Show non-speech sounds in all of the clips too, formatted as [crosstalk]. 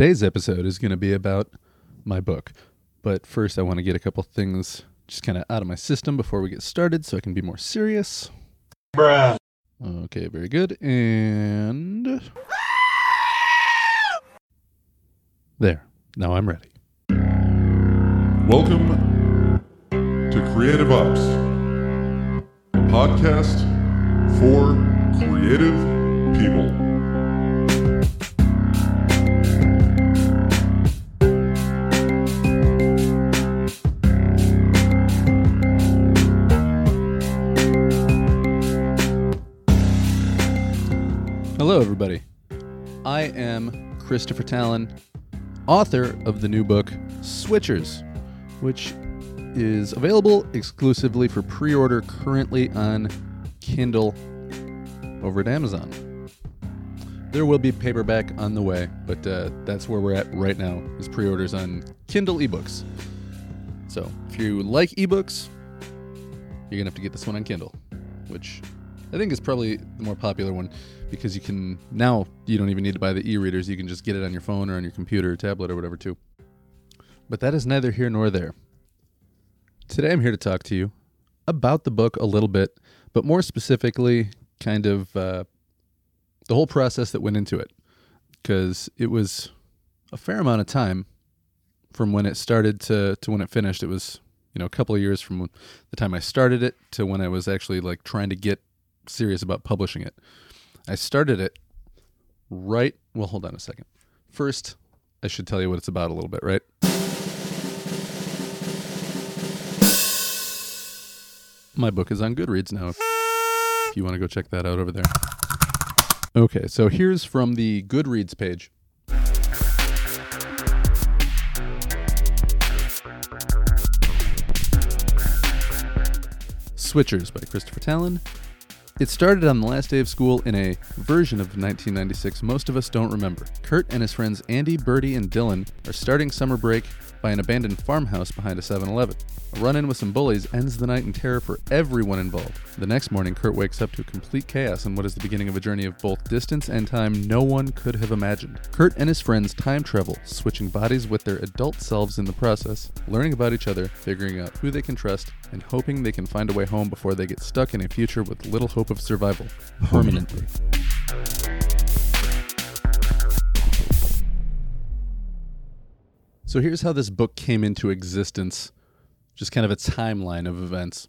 Today's episode is going to be about my book. But first, I want to get a couple things just kind of out of my system before we get started so I can be more serious. Bruh. Okay, very good. And. There. Now I'm ready. Welcome to Creative Ops, a podcast for creative people. I am Christopher Talon, author of the new book Switchers, which is available exclusively for pre order currently on Kindle over at Amazon. There will be paperback on the way, but uh, that's where we're at right now is pre orders on Kindle ebooks. So if you like ebooks, you're to have to get this one on Kindle, which I think it's probably the more popular one because you can now you don't even need to buy the e-readers. You can just get it on your phone or on your computer or tablet or whatever too. But that is neither here nor there. Today i'm here to talk to you about the book a little bit but more specifically kind of uh, the whole process that went into it. Because it was a fair amount of time from when it started to, to when it finished. It was you know a couple of years from the time i started it to when i was actually like trying to get serious about publishing it I started it right. Well, hold on a second. First, I should tell you what it's about a little bit, right? My book is on Goodreads now. If you want to go check that out over there. Okay, so here's from the Goodreads page. Switchers by Christopher Talon. It started on the last day of school in a version of 1996 most of us don't remember. Kurt and his friends Andy, Bertie, and Dylan are starting summer break by an abandoned farmhouse behind a 7 Eleven. A run in with some bullies ends the night in terror for everyone involved. The next morning, Kurt wakes up to complete chaos in what is the beginning of a journey of both distance and time no one could have imagined. Kurt and his friends time travel, switching bodies with their adult selves in the process, learning about each other, figuring out who they can trust, and hoping they can find a way home before they get stuck in a future with little hope of survival permanently. So here's how this book came into existence, just kind of a timeline of events.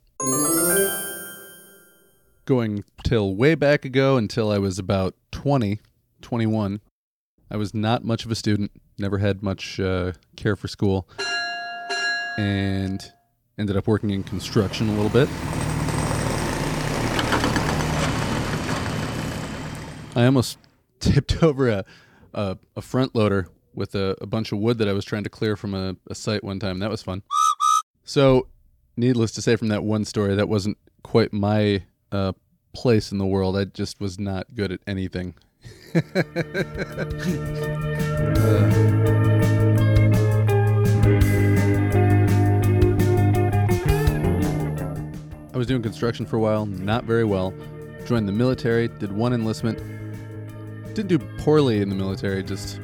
Going till way back ago until I was about 20, 21. I was not much of a student, never had much uh, care for school, and ended up working in construction a little bit. I almost [laughs] tipped over a, a, a front loader with a, a bunch of wood that I was trying to clear from a, a site one time. That was fun. So, needless to say, from that one story, that wasn't quite my uh, place in the world. I just was not good at anything. [laughs] I was doing construction for a while, not very well. Joined the military, did one enlistment. Didn't do poorly in the military, just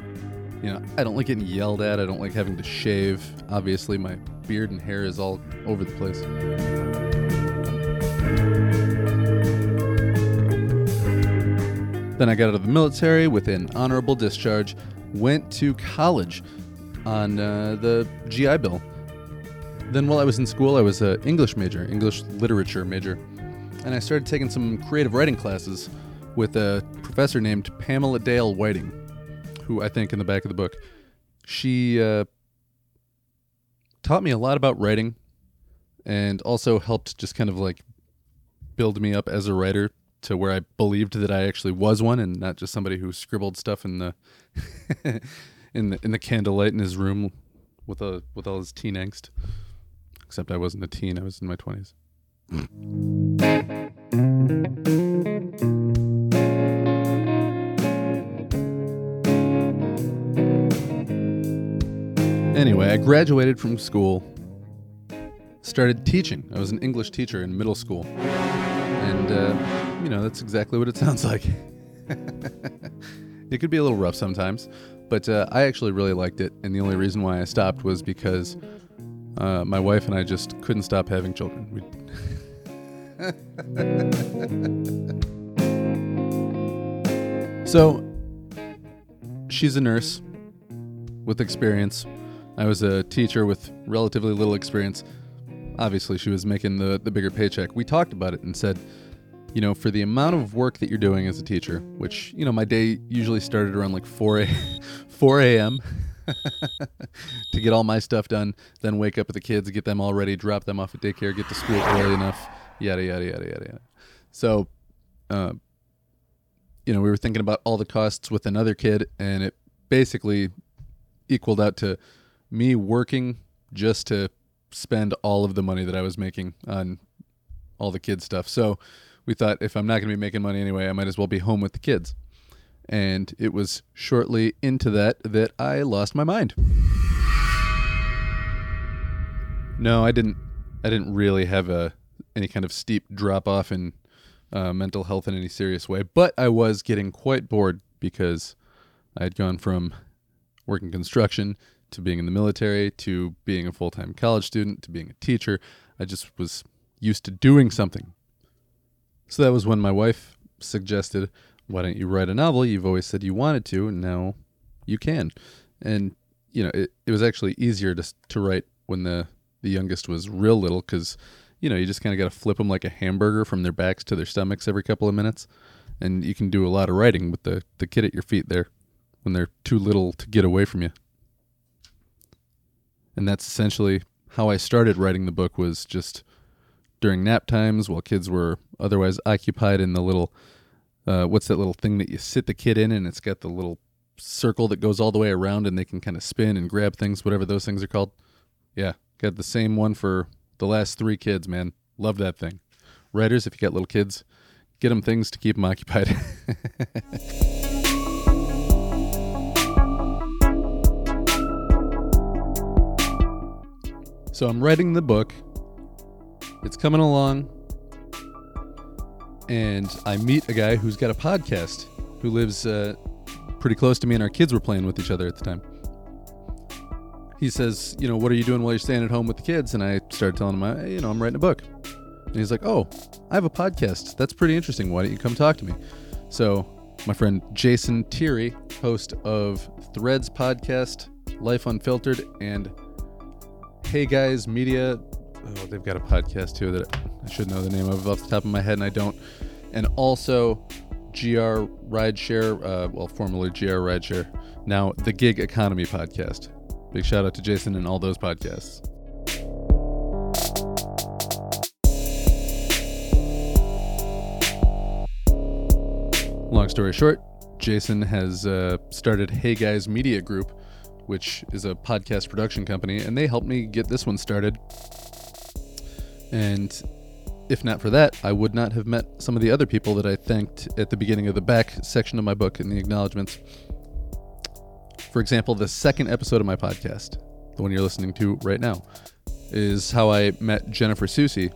you know, I don't like getting yelled at. I don't like having to shave. Obviously, my beard and hair is all over the place. Then I got out of the military with an honorable discharge, went to college on uh, the GI Bill. Then, while I was in school, I was an English major, English literature major, and I started taking some creative writing classes with a professor named Pamela Dale Whiting who I think in the back of the book, she uh, taught me a lot about writing and also helped just kind of like build me up as a writer to where I believed that I actually was one and not just somebody who scribbled stuff in the [laughs] in the in the candlelight in his room with a with all his teen angst. Except I wasn't a teen, I was in my twenties. Anyway, I graduated from school, started teaching. I was an English teacher in middle school. And, uh, you know, that's exactly what it [laughs] sounds like. it could be a little rough sometimes, But uh, I actually really liked it, and the only reason why I stopped was because uh, my wife and I just couldn't stop having children. We [laughs] so, she's a nurse with experience. I was a teacher with relatively little experience. Obviously, she was making the, the bigger paycheck. We talked about it and said, you know, for the amount of work that you're doing as a teacher, which, you know, my day usually started around like 4 a, [laughs] 4 a.m. [laughs] to get all my stuff done, then wake up with the kids, get them all ready, drop them off at daycare, get to school early enough, yada, yada, yada, yada, yada. So, uh, you know, we were thinking about all the costs with another kid, and it basically equaled out to me working just to spend all of the money that I was making on all the kids stuff. So we thought if I'm not going to be making money anyway, I might as well be home with the kids. And it was shortly into that that I lost my mind. No, I didn't. I didn't really have a any kind of steep drop off in uh, mental health in any serious way, but I was getting quite bored because I had gone from working construction to being in the military to being a full time college student to being a teacher. I just was used to doing something. So that was when my wife suggested, Why don't you write a novel? You've always said you wanted to, and now you can. And, you know, it, it was actually easier to, to write when the, the youngest was real little because, you know, you just kind of got to flip them like a hamburger from their backs to their stomachs every couple of minutes. And you can do a lot of writing with the, the kid at your feet there when they're too little to get away from you. And that's essentially how I started writing the book was just during nap times while kids were otherwise occupied in the little uh, what's that little thing that you sit the kid in and it's got the little circle that goes all the way around and they can kind of spin and grab things whatever those things are called? Yeah got the same one for the last three kids man. Love that thing. Writers if you got little kids get them things to keep them occupied [laughs] So I'm writing the book. It's coming along. And I meet a guy who's got a podcast who lives uh, pretty close to me, and our kids were playing with each other at the time. He says, You know, what are you doing while you're staying at home with the kids? And I started telling him, "I, You know, I'm writing a book. And he's like, Oh, I have a podcast. That's pretty interesting. Why don't you come talk to me? So, my friend Jason Thierry, host of Threads podcast, Life Unfiltered, and Hey Guys Media. Oh, they've got a podcast too that I should know the name of off the top of my head, and I don't. And also GR Rideshare, uh, well, formerly GR Rideshare, now the Gig Economy podcast. Big shout out to Jason and all those podcasts. Long story short, Jason has uh, started Hey Guys Media Group, which is a podcast production company, and they helped me get this one started. And if not for that, I would not have met some of the other people that I thanked at the beginning of the back section of my book in the acknowledgments. For example, the second episode of my podcast, the one you're listening to right now, is how I met Jennifer Susie,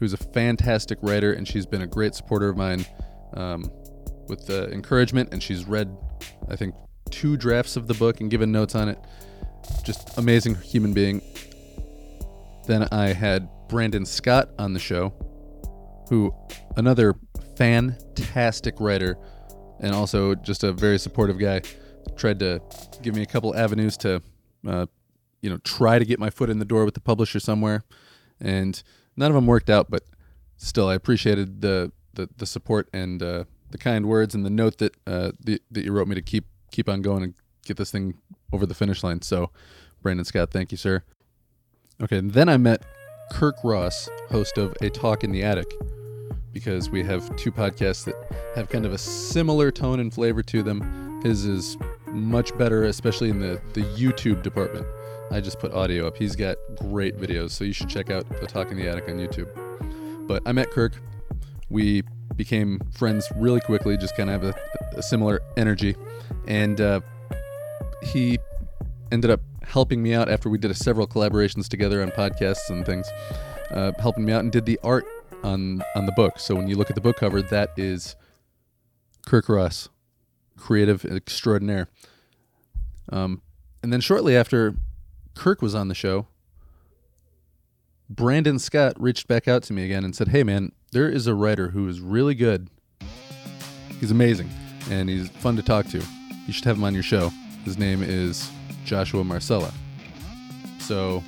who's a fantastic writer, and she's been a great supporter of mine um, with the encouragement, and she's read, I think, two drafts of the book and given notes on it. Just amazing human being. Then I had Brandon Scott on the show, who another fantastic writer and also just a very supportive guy. Tried to give me a couple avenues to, uh, you know, try to get my foot in the door with the publisher somewhere, and none of them worked out. But still, I appreciated the the, the support and uh, the kind words and the note that uh, the, that you wrote me to keep keep on going and get this thing over the finish line. So, Brandon Scott, thank you, sir. Okay, and then I met Kirk Ross, host of A Talk in the Attic, because we have two podcasts that have kind of a similar tone and flavor to them. His is much better, especially in the, the YouTube department. I just put audio up. He's got great videos, so you should check out A Talk in the Attic on YouTube. But I met Kirk. We became friends really quickly, just kind of have a, a similar energy. And uh, he ended up helping me out after we did several collaborations together on podcasts and things, uh, helping me out and did the art on on the book. So when you look at the book cover, that is Kirk Ross, creative extraordinaire. Um, and then shortly after Kirk was on the show, Brandon Scott reached back out to me again and said, Hey, man, there is a writer who is really good. He's amazing and he's fun to talk to. You should have him on your show. His name is Joshua Marsella. So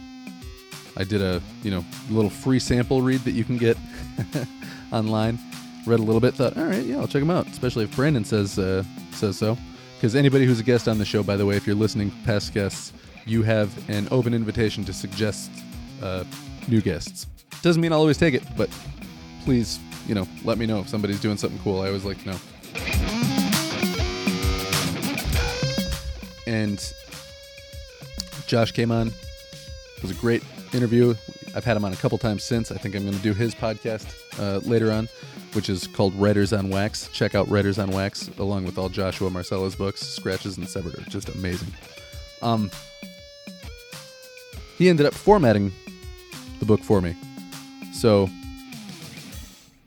I did a, you know, little free sample read that you can get [laughs] online. Read a little bit, thought, all right, yeah, I'll check him out, especially if Brandon says uh, says so. Because anybody who's a guest on the show, by the way, if you're listening, past guests, you have an open invitation to suggest uh, new guests. Doesn't mean I'll always take it, but please, you know, let me know if somebody's doing something cool. I always like to know. And Josh came on. It was a great interview. I've had him on a couple times since. I think I'm going to do his podcast uh, later on, which is called Writers on Wax. Check out Writers on Wax, along with all Joshua Marsella's books, Scratches and Severed. Are just amazing. Um, he ended up formatting the book for me. So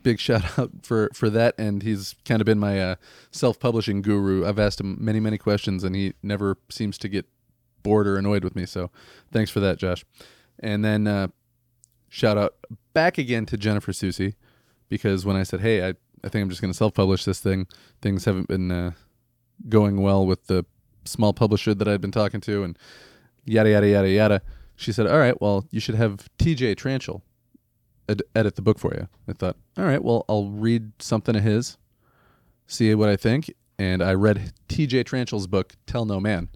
big shout out for for that and he's kind of been my uh, self-publishing guru. I've asked him many many questions and he never seems to get bored or annoyed with me. So thanks for that, Josh. And then uh, shout out back again to Jennifer Susie because when I said, "Hey, I I think I'm just going to self-publish this thing," things haven't been uh, going well with the small publisher that I'd been talking to and yada yada yada yada she said, "All right, well, you should have T.J. Tranchel ed- edit the book for you." I thought, "All right, well, I'll read something of his, see what I think." And I read T.J. Tranchel's book, "Tell No Man,"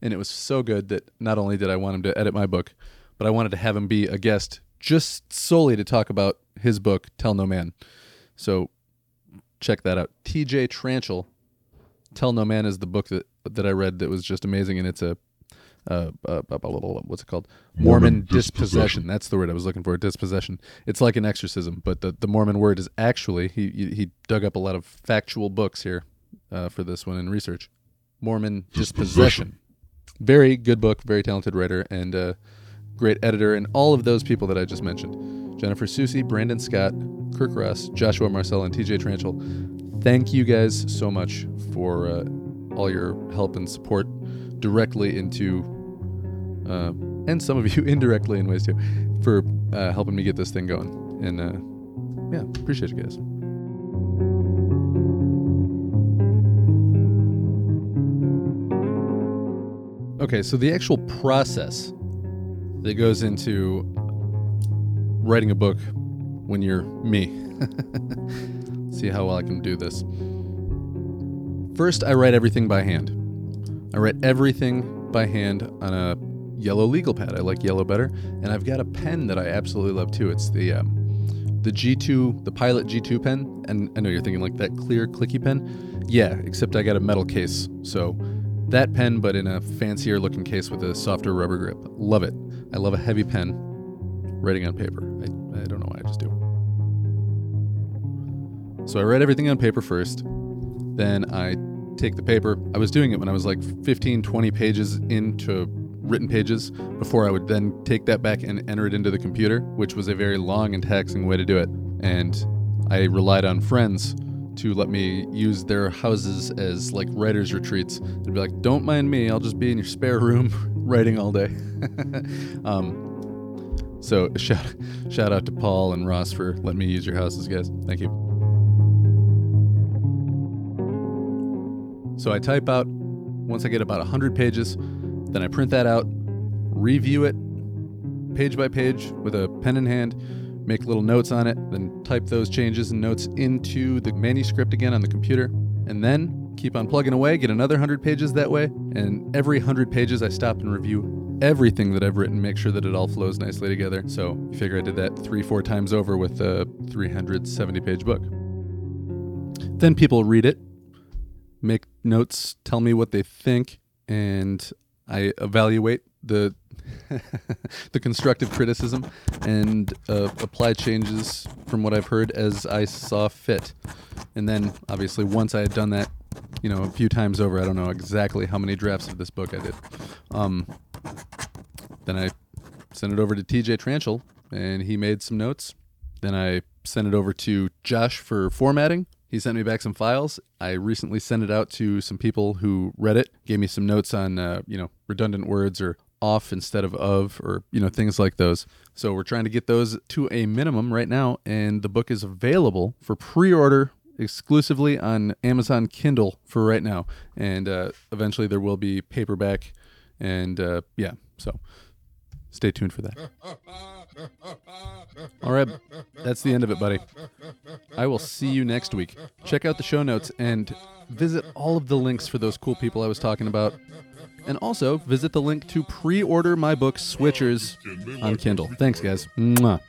and it was so good that not only did I want him to edit my book, but I wanted to have him be a guest just solely to talk about his book, "Tell No Man." So check that out. T.J. Tranchel, "Tell No Man" is the book that that I read that was just amazing, and it's a uh, uh, what's it called? Mormon, Mormon dispossession. dispossession. That's the word I was looking for. Dispossession. It's like an exorcism, but the, the Mormon word is actually he he dug up a lot of factual books here uh, for this one in research. Mormon dispossession. Very good book. Very talented writer and uh, great editor, and all of those people that I just mentioned: Jennifer Susie, Brandon Scott, Kirk Ross, Joshua Marcel, and T.J. Tranchel. Thank you guys so much for uh, all your help and support directly into, uh, and some of you [laughs] indirectly in ways too, for uh, helping me get this thing going. And uh, yeah, appreciate you guys. Okay, so the actual process that goes into writing a book when you're me. [laughs] See how well I can do this. First, I write everything by hand. I write everything by hand on a yellow legal pad. I like yellow better, and I've got a pen that I absolutely love too. It's the um, the G2, the Pilot G2 pen. And I know you're thinking like that clear clicky pen. Yeah, except I got a metal case, so that pen, but in a fancier looking case with a softer rubber grip. Love it. I love a heavy pen writing on paper. I, I don't know why I just do. So I write everything on paper first. Then I take the paper. I was doing it when I was like 15, 20 pages into written pages before I would then take that back and enter it into the computer, which was a very long and taxing way to do it. And I relied on friends to let me use their houses as like writers' retreats. They'd be like, "Don't mind me. I'll just be in your spare room [laughs] writing all day." [laughs] um, so [laughs] shout shout out to Paul and Ross for letting me use your houses, guys. Thank you. So I type out, once I get about 100 pages, then I print that out, review it page by page with a pen in hand, make little notes on it, then type those changes and notes into the manuscript again on the computer, and then keep on plugging away, get another 100 pages that way, and every 100 pages I stop and review everything that I've written, make sure that it all flows nicely together. So you figure I did that three, four times over with a 370 page book. Then people read it, make notes, tell me what they think, and I evaluate the [laughs] the constructive criticism and uh, apply changes from what I've heard as I saw fit. And then, obviously, once I had done that, you know, a few times over, I don't know exactly how many drafts of this book I did. Um, then I sent it over to TJ Tranchel, and he made some notes. Then I sent it over to Josh for formatting He sent me back some files. I recently sent it out to some people who read it, gave me some notes on, uh, you know, redundant words or off instead of of or, you know, things like those. So we're trying to get those to a minimum right now. And the book is available for pre order exclusively on Amazon Kindle for right now. And uh, eventually there will be paperback. And uh, yeah, so stay tuned for that. All right, that's the end of it, buddy. I will see you next week. Check out the show notes and visit all of the links for those cool people I was talking about. And also visit the link to pre order my book, Switchers, on Kindle. Thanks, guys. Mwah.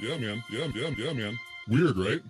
Yeah, man. Yeah. Yeah, yeah, man. Weird, right?